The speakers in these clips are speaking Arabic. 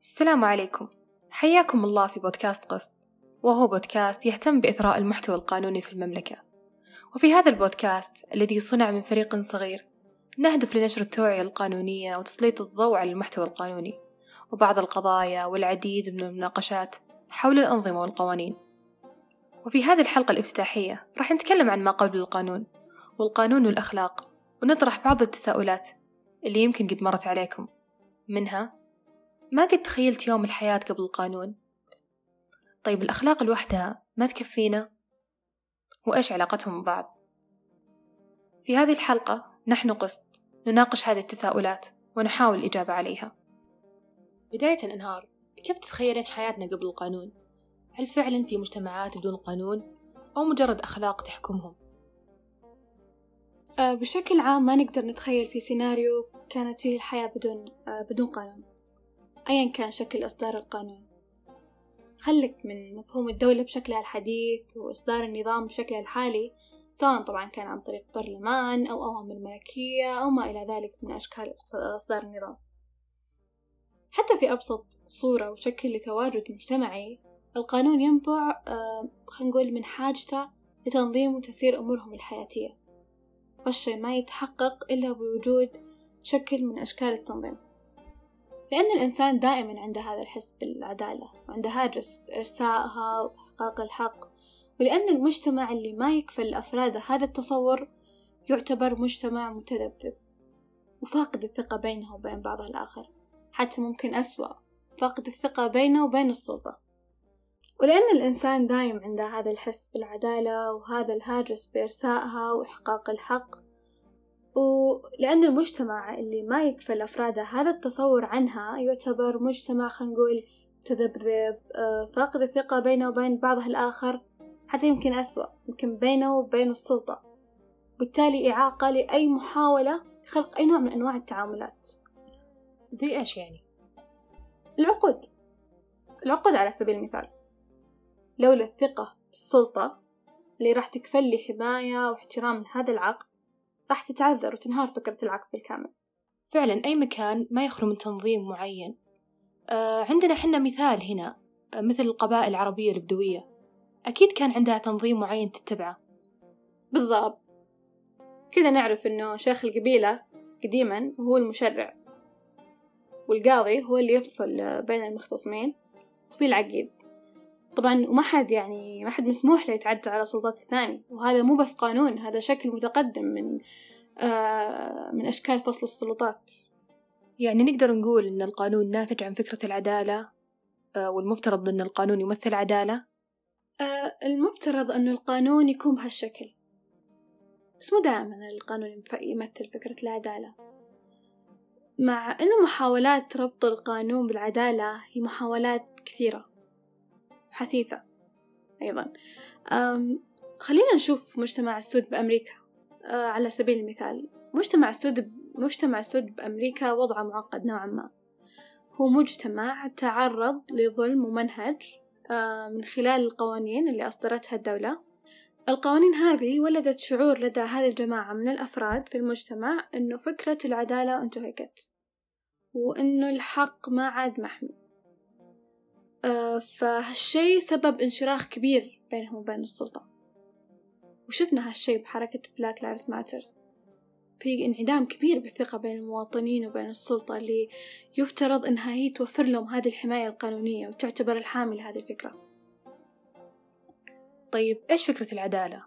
السلام عليكم. حياكم الله في بودكاست قسط وهو بودكاست يهتم بإثراء المحتوى القانوني في المملكة. وفي هذا البودكاست الذي صنع من فريق صغير نهدف لنشر التوعية القانونية وتسليط الضوء على المحتوى القانوني وبعض القضايا والعديد من المناقشات حول الأنظمة والقوانين. وفي هذه الحلقة الافتتاحية راح نتكلم عن ما قبل القانون والقانون والأخلاق ونطرح بعض التساؤلات اللي يمكن قد مرت عليكم. منها ما قد تخيلت يوم الحياة قبل القانون؟ طيب الأخلاق لوحدها ما تكفينا؟ وإيش علاقتهم ببعض؟ في هذه الحلقة نحن قسط نناقش هذه التساؤلات ونحاول الإجابة عليها. بداية أنهار كيف تتخيلين حياتنا قبل القانون؟ هل فعلا في مجتمعات بدون قانون أو مجرد أخلاق تحكمهم؟ آه، بشكل عام ما نقدر نتخيل في سيناريو كانت فيه الحياة بدون آه، بدون قانون. أيا كان شكل إصدار القانون. خلك من مفهوم الدولة بشكلها الحديث وإصدار النظام بشكلها الحالي سواء طبعا كان عن طريق برلمان أو أوامر ملكية أو ما إلى ذلك من أشكال إصدار النظام. حتى في أبسط صورة وشكل لتواجد مجتمعي القانون ينبع آه، خلينا نقول من حاجته لتنظيم وتسيير أمورهم الحياتية. والشي ما يتحقق إلا بوجود شكل من أشكال التنظيم. لأن الإنسان دائما عنده هذا الحس بالعدالة وعنده هاجس بإرسائها وإحقاق الحق. ولأن المجتمع اللي ما يكفل أفراده هذا التصور يعتبر مجتمع متذبذب وفاقد الثقة بينه وبين بعضه الآخر. حتى ممكن أسوأ فاقد الثقة بينه وبين السلطة. ولأن الإنسان دايم عنده هذا الحس بالعدالة وهذا الهاجس بإرسائها وإحقاق الحق ولأن المجتمع اللي ما يكفل أفراده هذا التصور عنها يعتبر مجتمع خلينا نقول متذبذب آه، فاقد الثقة بينه وبين بعضه الآخر حتى يمكن أسوأ يمكن بينه وبين السلطة. بالتالي إعاقة لأي محاولة لخلق أي نوع من أنواع التعاملات. زي إيش يعني؟ العقود. العقود على سبيل المثال. لولا الثقة بالسلطة اللي راح تكفل لي حماية واحترام لهذا العقد راح تتعذر وتنهار فكرة العقد بالكامل. فعلا أي مكان ما يخلو من تنظيم معين. آه عندنا حنا مثال هنا آه مثل القبائل العربية البدوية. أكيد كان عندها تنظيم معين تتبعه. بالضبط. كذا نعرف إنه شيخ القبيلة قديما هو المشرع والقاضي هو اللي يفصل بين المختصمين وفي العقيد. طبعا وما حد يعني ما حد مسموح له يتعدى على سلطات الثاني. وهذا مو بس قانون هذا شكل متقدم من آه من أشكال فصل السلطات. يعني نقدر نقول إن القانون ناتج عن فكرة العدالة آه والمفترض أن القانون يمثل عدالة؟ آه المفترض أنه القانون يكون بهالشكل. بس مو دائما القانون يمثل فكرة العدالة. مع أنه محاولات ربط القانون بالعدالة هي محاولات كثيرة. حثيثة أيضا. خلينا نشوف مجتمع السود بأمريكا أه، على سبيل المثال. مجتمع السود مجتمع السود بأمريكا وضعه معقد نوعا ما. هو مجتمع تعرض لظلم ممنهج أه، من خلال القوانين اللي أصدرتها الدولة. القوانين هذه ولدت شعور لدى هذه الجماعة من الأفراد في المجتمع أنه فكرة العدالة انتهكت وأنه الحق ما عاد محمي. آه، فهالشي سبب انشراخ كبير بينهم وبين السلطة وشفنا هالشي بحركة Black Lives Matter في انعدام كبير بالثقة بين المواطنين وبين السلطة اللي يفترض إنها هي توفر لهم هذه الحماية القانونية وتعتبر الحامي لهذه الفكرة طيب إيش فكرة العدالة؟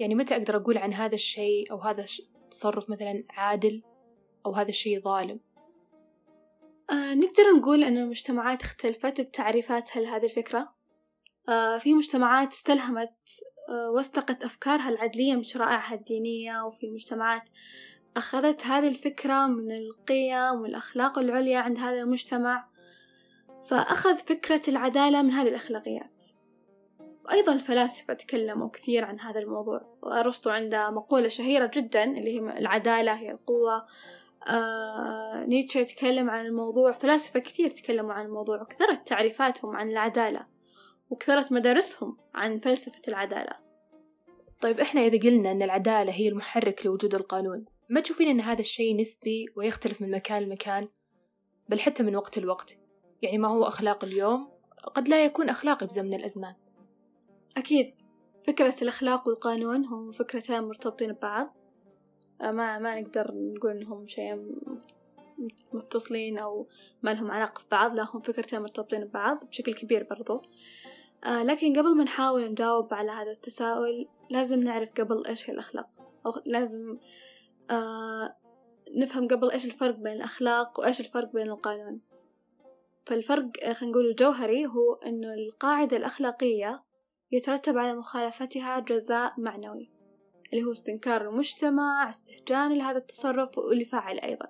يعني متى أقدر أقول عن هذا الشيء أو هذا التصرف مثلا عادل أو هذا الشيء ظالم؟ آه نقدر نقول أن المجتمعات اختلفت بتعريفاتها لهذه الفكرة؟ آه في مجتمعات استلهمت آه واستقت أفكارها العدلية من شرائعها الدينية وفي مجتمعات أخذت هذه الفكرة من القيم والأخلاق العليا عند هذا المجتمع فأخذ فكرة العدالة من هذه الأخلاقيات. وأيضا الفلاسفة تكلموا كثير عن هذا الموضوع. وأرسطو عنده مقولة شهيرة جدا اللي هي العدالة هي القوة آه نيتشه يتكلم عن الموضوع فلاسفة كثير تكلموا عن الموضوع وكثرت تعريفاتهم عن العدالة وكثرت مدارسهم عن فلسفة العدالة. طيب إحنا إذا قلنا أن العدالة هي المحرك لوجود القانون ما تشوفين أن هذا الشيء نسبي ويختلف من مكان لمكان؟ بل حتى من وقت لوقت. يعني ما هو أخلاق اليوم قد لا يكون أخلاقي بزمن الأزمان. أكيد. فكرة الأخلاق والقانون هم فكرتين مرتبطين ببعض. ما ما نقدر نقول إنهم شيء متصلين أو ما لهم علاقة في بعض لا هم فكرتين مرتبطين ببعض بشكل كبير برضو. آه لكن قبل ما نحاول نجاوب على هذا التساؤل لازم نعرف قبل إيش هي الأخلاق. أو لازم آه نفهم قبل إيش الفرق بين الأخلاق وإيش الفرق بين القانون. فالفرق آه، خلينا نقول الجوهري هو إنه القاعدة الأخلاقية يترتب على مخالفتها جزاء معنوي. اللي هو استنكار المجتمع استهجان لهذا التصرف واللي فاعل أيضا.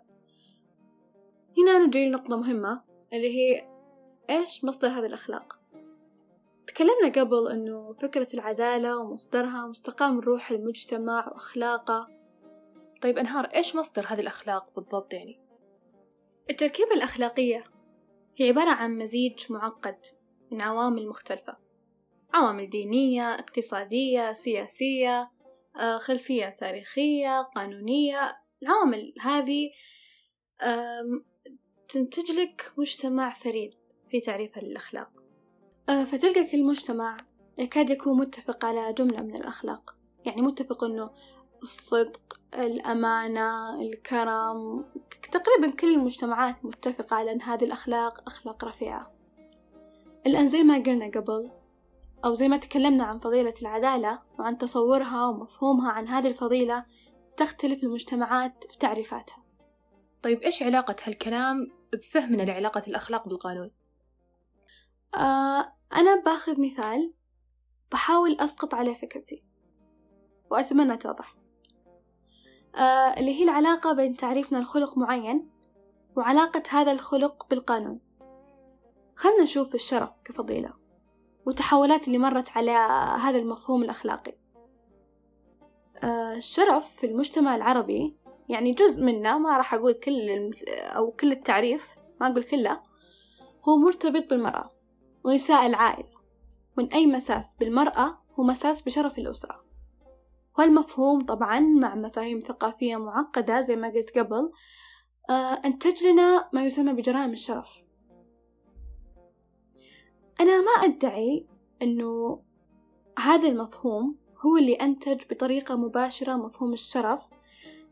هنا نجي لنقطة مهمة اللي هي إيش مصدر هذه الأخلاق؟ تكلمنا قبل أنه فكرة العدالة ومصدرها مستقى من روح المجتمع وأخلاقه. طيب أنهار إيش مصدر هذه الأخلاق بالضبط يعني؟ التركيبة الأخلاقية هي عبارة عن مزيج معقد من عوامل مختلفة. عوامل دينية اقتصادية سياسية. خلفية تاريخية قانونية. العوامل هذه تنتج لك مجتمع فريد في تعريف الأخلاق. آه، فتلقى كل مجتمع يكاد يكون متفق على جملة من الأخلاق. يعني متفق أنه الصدق الأمانة الكرم تقريبا كل المجتمعات متفقة على أن هذه الأخلاق أخلاق رفيعة. الآن زي ما قلنا قبل أو زي ما تكلمنا عن فضيلة العدالة وعن تصورها ومفهومها عن هذه الفضيلة تختلف المجتمعات في تعريفاتها. طيب إيش علاقة هالكلام بفهمنا لعلاقة الأخلاق بالقانون؟ آه أنا بآخذ مثال بحاول أسقط عليه فكرتي وأتمنى توضح. آه اللي هي العلاقة بين تعريفنا لخلق معين وعلاقة هذا الخلق بالقانون. خلنا نشوف الشرف كفضيلة. والتحولات اللي مرت على هذا المفهوم الأخلاقي. آه الشرف في المجتمع العربي يعني جزء منه ما راح أقول كل أو كل التعريف ما أقول كله هو مرتبط بالمرأة ونساء العائلة وإن أي مساس؟ بالمرأة هو مساس بشرف الأسرة. والمفهوم طبعا مع مفاهيم ثقافية معقدة زي ما قلت قبل آه، أنتج لنا ما يسمى بجرائم الشرف. أنا ما أدعي أنه هذا المفهوم هو اللي أنتج بطريقة مباشرة مفهوم الشرف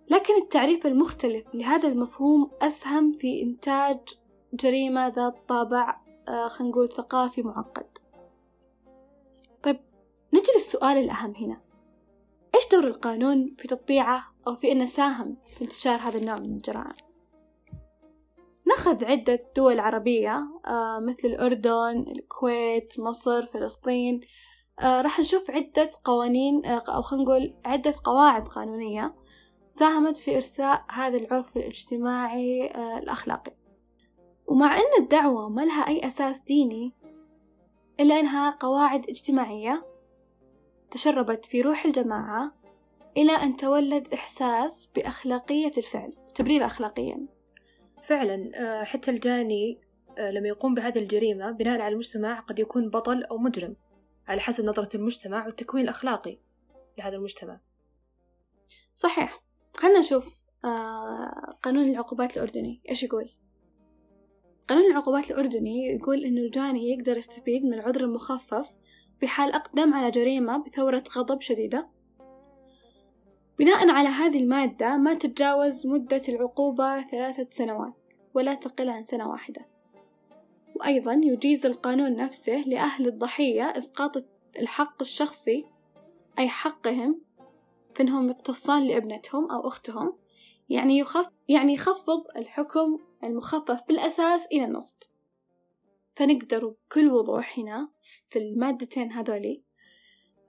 لكن التعريف المختلف لهذا المفهوم أسهم في إنتاج جريمة ذات طابع آه خلينا نقول ثقافي معقد. طيب نجي للسؤال الأهم هنا. إيش دور القانون في تطبيعه أو في أنه ساهم في انتشار هذا النوع من الجرائم؟ ناخذ عدة دول عربية آه مثل الأردن الكويت مصر فلسطين آه راح نشوف عدة قوانين آه أو خلينا نقول عدة قواعد قانونية ساهمت في إرساء هذا العرف الاجتماعي الأخلاقي. ومع أن الدعوة ما لها أي أساس ديني إلا أنها قواعد اجتماعية تشربت في روح الجماعة إلى أن تولد إحساس بأخلاقية الفعل تبرير أخلاقيا. فعلا آه، حتى الجاني آه، لما يقوم بهذه الجريمة بناء على المجتمع قد يكون بطل أو مجرم على حسب نظرة المجتمع والتكوين الأخلاقي لهذا المجتمع. صحيح. خلنا نشوف آه قانون العقوبات الأردني. إيش يقول؟ قانون العقوبات الأردني يقول إنه الجاني يقدر يستفيد من العذر المخفف في حال أقدم على جريمة بثورة غضب شديدة بناء على هذه المادة ما تتجاوز مدة العقوبة ثلاثة سنوات ولا تقل عن سنة واحدة. وأيضا يجيز القانون نفسه لأهل الضحية إسقاط الحق الشخصي أي حقهم فإنهم يقتصان لابنتهم أو أختهم يعني يخف يعني يخفض الحكم المخفف بالأساس إلى النصف. فنقدر بكل وضوح هنا في المادتين هذولي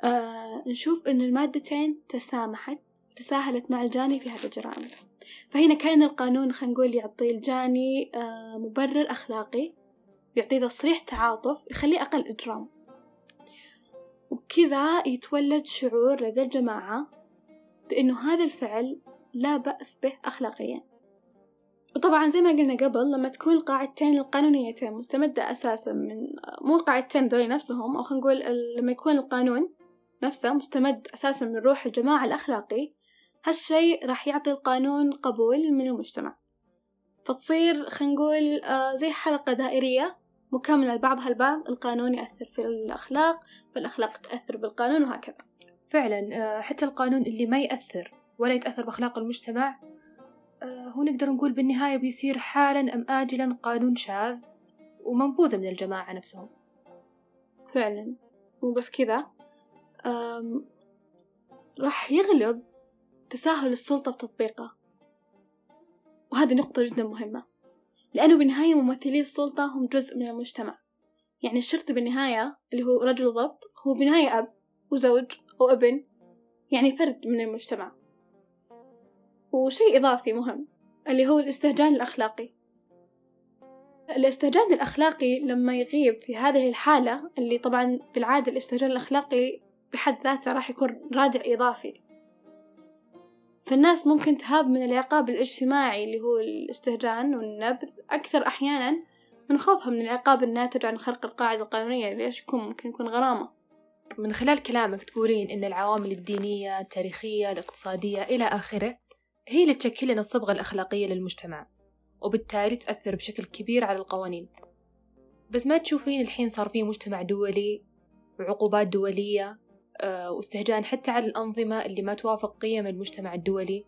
آه نشوف إنه المادتين تسامحت تساهلت مع الجاني في هذه الجرائم. فهنا كان القانون خلينا نقول يعطي الجاني آه مبرر أخلاقي يعطيه تصريح تعاطف يخليه أقل إجرام. وبكذا يتولد شعور لدى الجماعة بأنه هذا الفعل لا بأس به أخلاقيا. وطبعا زي ما قلنا قبل لما تكون القاعدتين القانونيتين مستمدة أساسا من مو القاعدتين دول نفسهم أو خلينا نقول لما يكون القانون نفسه مستمد أساسا من روح الجماعة الأخلاقي هالشي راح يعطي القانون قبول من المجتمع. فتصير خلينا نقول آه زي حلقة دائرية مكملة لبعضها البعض القانون يأثر في الأخلاق فالأخلاق تأثر بالقانون وهكذا. فعلا آه، حتى القانون اللي ما يأثر ولا يتأثر بأخلاق المجتمع آه، هو نقدر نقول بالنهاية بيصير حالا أم آجلا قانون شاذ ومنبوذ من الجماعة نفسهم. فعلا. وبس كذا. راح يغلب تساهل السلطة في تطبيقه. وهذه نقطة جدا مهمة. لأنه بالنهاية ممثلي السلطة هم جزء من المجتمع. يعني الشرطي بالنهاية اللي هو رجل ضبط هو بالنهاية أب وزوج وابن يعني فرد من المجتمع. وشيء إضافي مهم اللي هو الاستهجان الأخلاقي. الاستهجان الأخلاقي لما يغيب في هذه الحالة اللي طبعا بالعادة الاستهجان الأخلاقي بحد ذاته راح يكون رادع إضافي. فالناس ممكن تهاب من العقاب الاجتماعي اللي هو الاستهجان والنبذ. أكثر أحيانا من خوفها من العقاب الناتج عن خرق القاعدة القانونية. إيش يكون ممكن يكون غرامة. من خلال كلامك تقولين إن العوامل الدينية التاريخية الاقتصادية إلى آخره هي اللي تشكل لنا الصبغة الأخلاقية للمجتمع وبالتالي تأثر بشكل كبير على القوانين. بس ما تشوفين الحين صار في مجتمع دولي وعقوبات دولية واستهجان حتى على الأنظمة اللي ما توافق قيم المجتمع الدولي.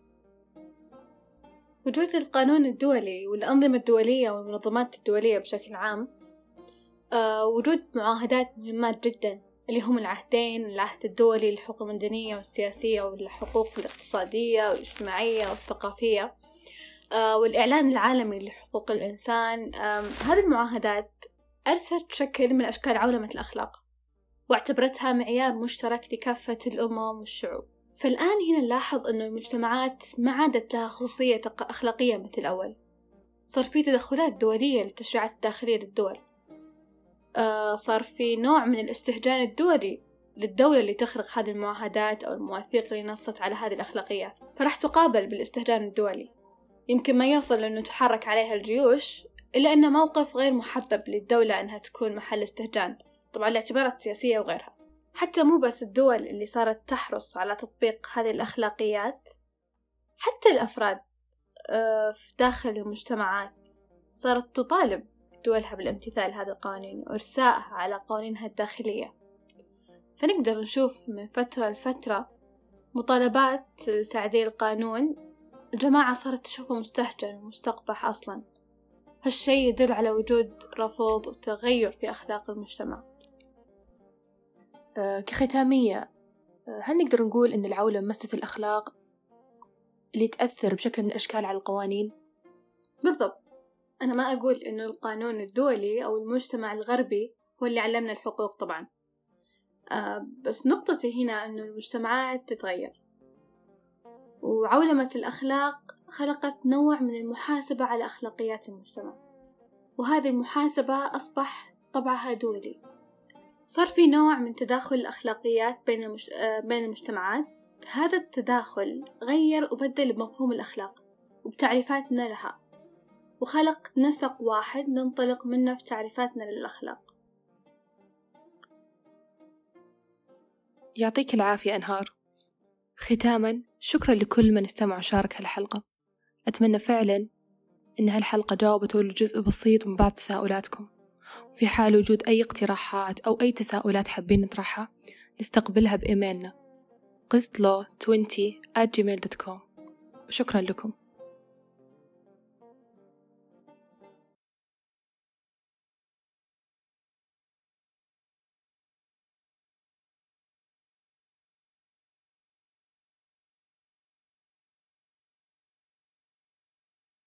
وجود القانون الدولي والأنظمة الدولية والمنظمات الدولية بشكل عام آه، وجود معاهدات مهمات جدا اللي هم العهدين العهد الدولي للحقوق المدنية والسياسية والحقوق الاقتصادية والاجتماعية والثقافية آه، والإعلان العالمي لحقوق الإنسان. هذه المعاهدات أرست شكل من أشكال عولمة الأخلاق. واعتبرتها معيار مشترك لكافة الأمم والشعوب. فالآن هنا نلاحظ أن المجتمعات ما عادت لها خصوصية أخلاقية مثل الأول. صار في تدخلات دولية للتشريعات الداخلية للدول. آه صار في نوع من الاستهجان الدولي للدولة اللي تخرق هذه المعاهدات أو المواثيق اللي نصت على هذه الأخلاقيات فراح تقابل بالاستهجان الدولي. يمكن ما يوصل لأنه تحرك عليها الجيوش إلا أنه موقف غير محبب للدولة أنها تكون محل استهجان. طبعا لاعتبارات سياسية وغيرها. حتى مو بس الدول اللي صارت تحرص على تطبيق هذه الأخلاقيات حتى الأفراد آه، في داخل المجتمعات صارت تطالب دولها بالامتثال هذا القوانين وإرسائها على قوانينها الداخلية. فنقدر نشوف من فترة لفترة مطالبات لتعديل القانون الجماعة صارت تشوفه مستهجن ومستقبح أصلا. هالشي يدل على وجود رفض وتغير في أخلاق المجتمع. كختامية. آه، هل نقدر نقول أن العولمة مست الأخلاق اللي تأثر بشكل من الأشكال على القوانين؟ بالضبط. أنا ما أقول إنه القانون الدولي أو المجتمع الغربي هو اللي علمنا الحقوق طبعا. آه بس نقطتي هنا إنه المجتمعات تتغير. وعولمة الأخلاق خلقت نوع من المحاسبة على أخلاقيات المجتمع. وهذه المحاسبة أصبح طبعها دولي. صار في نوع من تداخل الأخلاقيات بين, المش... آه، بين المجتمعات. هذا التداخل غير وبدل بمفهوم الأخلاق وبتعريفاتنا لها وخلق نسق واحد ننطلق منه في تعريفاتنا للأخلاق. يعطيك العافية أنهار. ختاما شكرا لكل من استمع وشارك هالحلقة. أتمنى فعلا إن هالحلقة جاوبت جزء بسيط من بعض تساؤلاتكم. وفي حال وجود أي اقتراحات أو أي تساؤلات حابين نطرحها نستقبلها بإيميلنا. قسطلو 20 at gmail.com وشكرا لكم.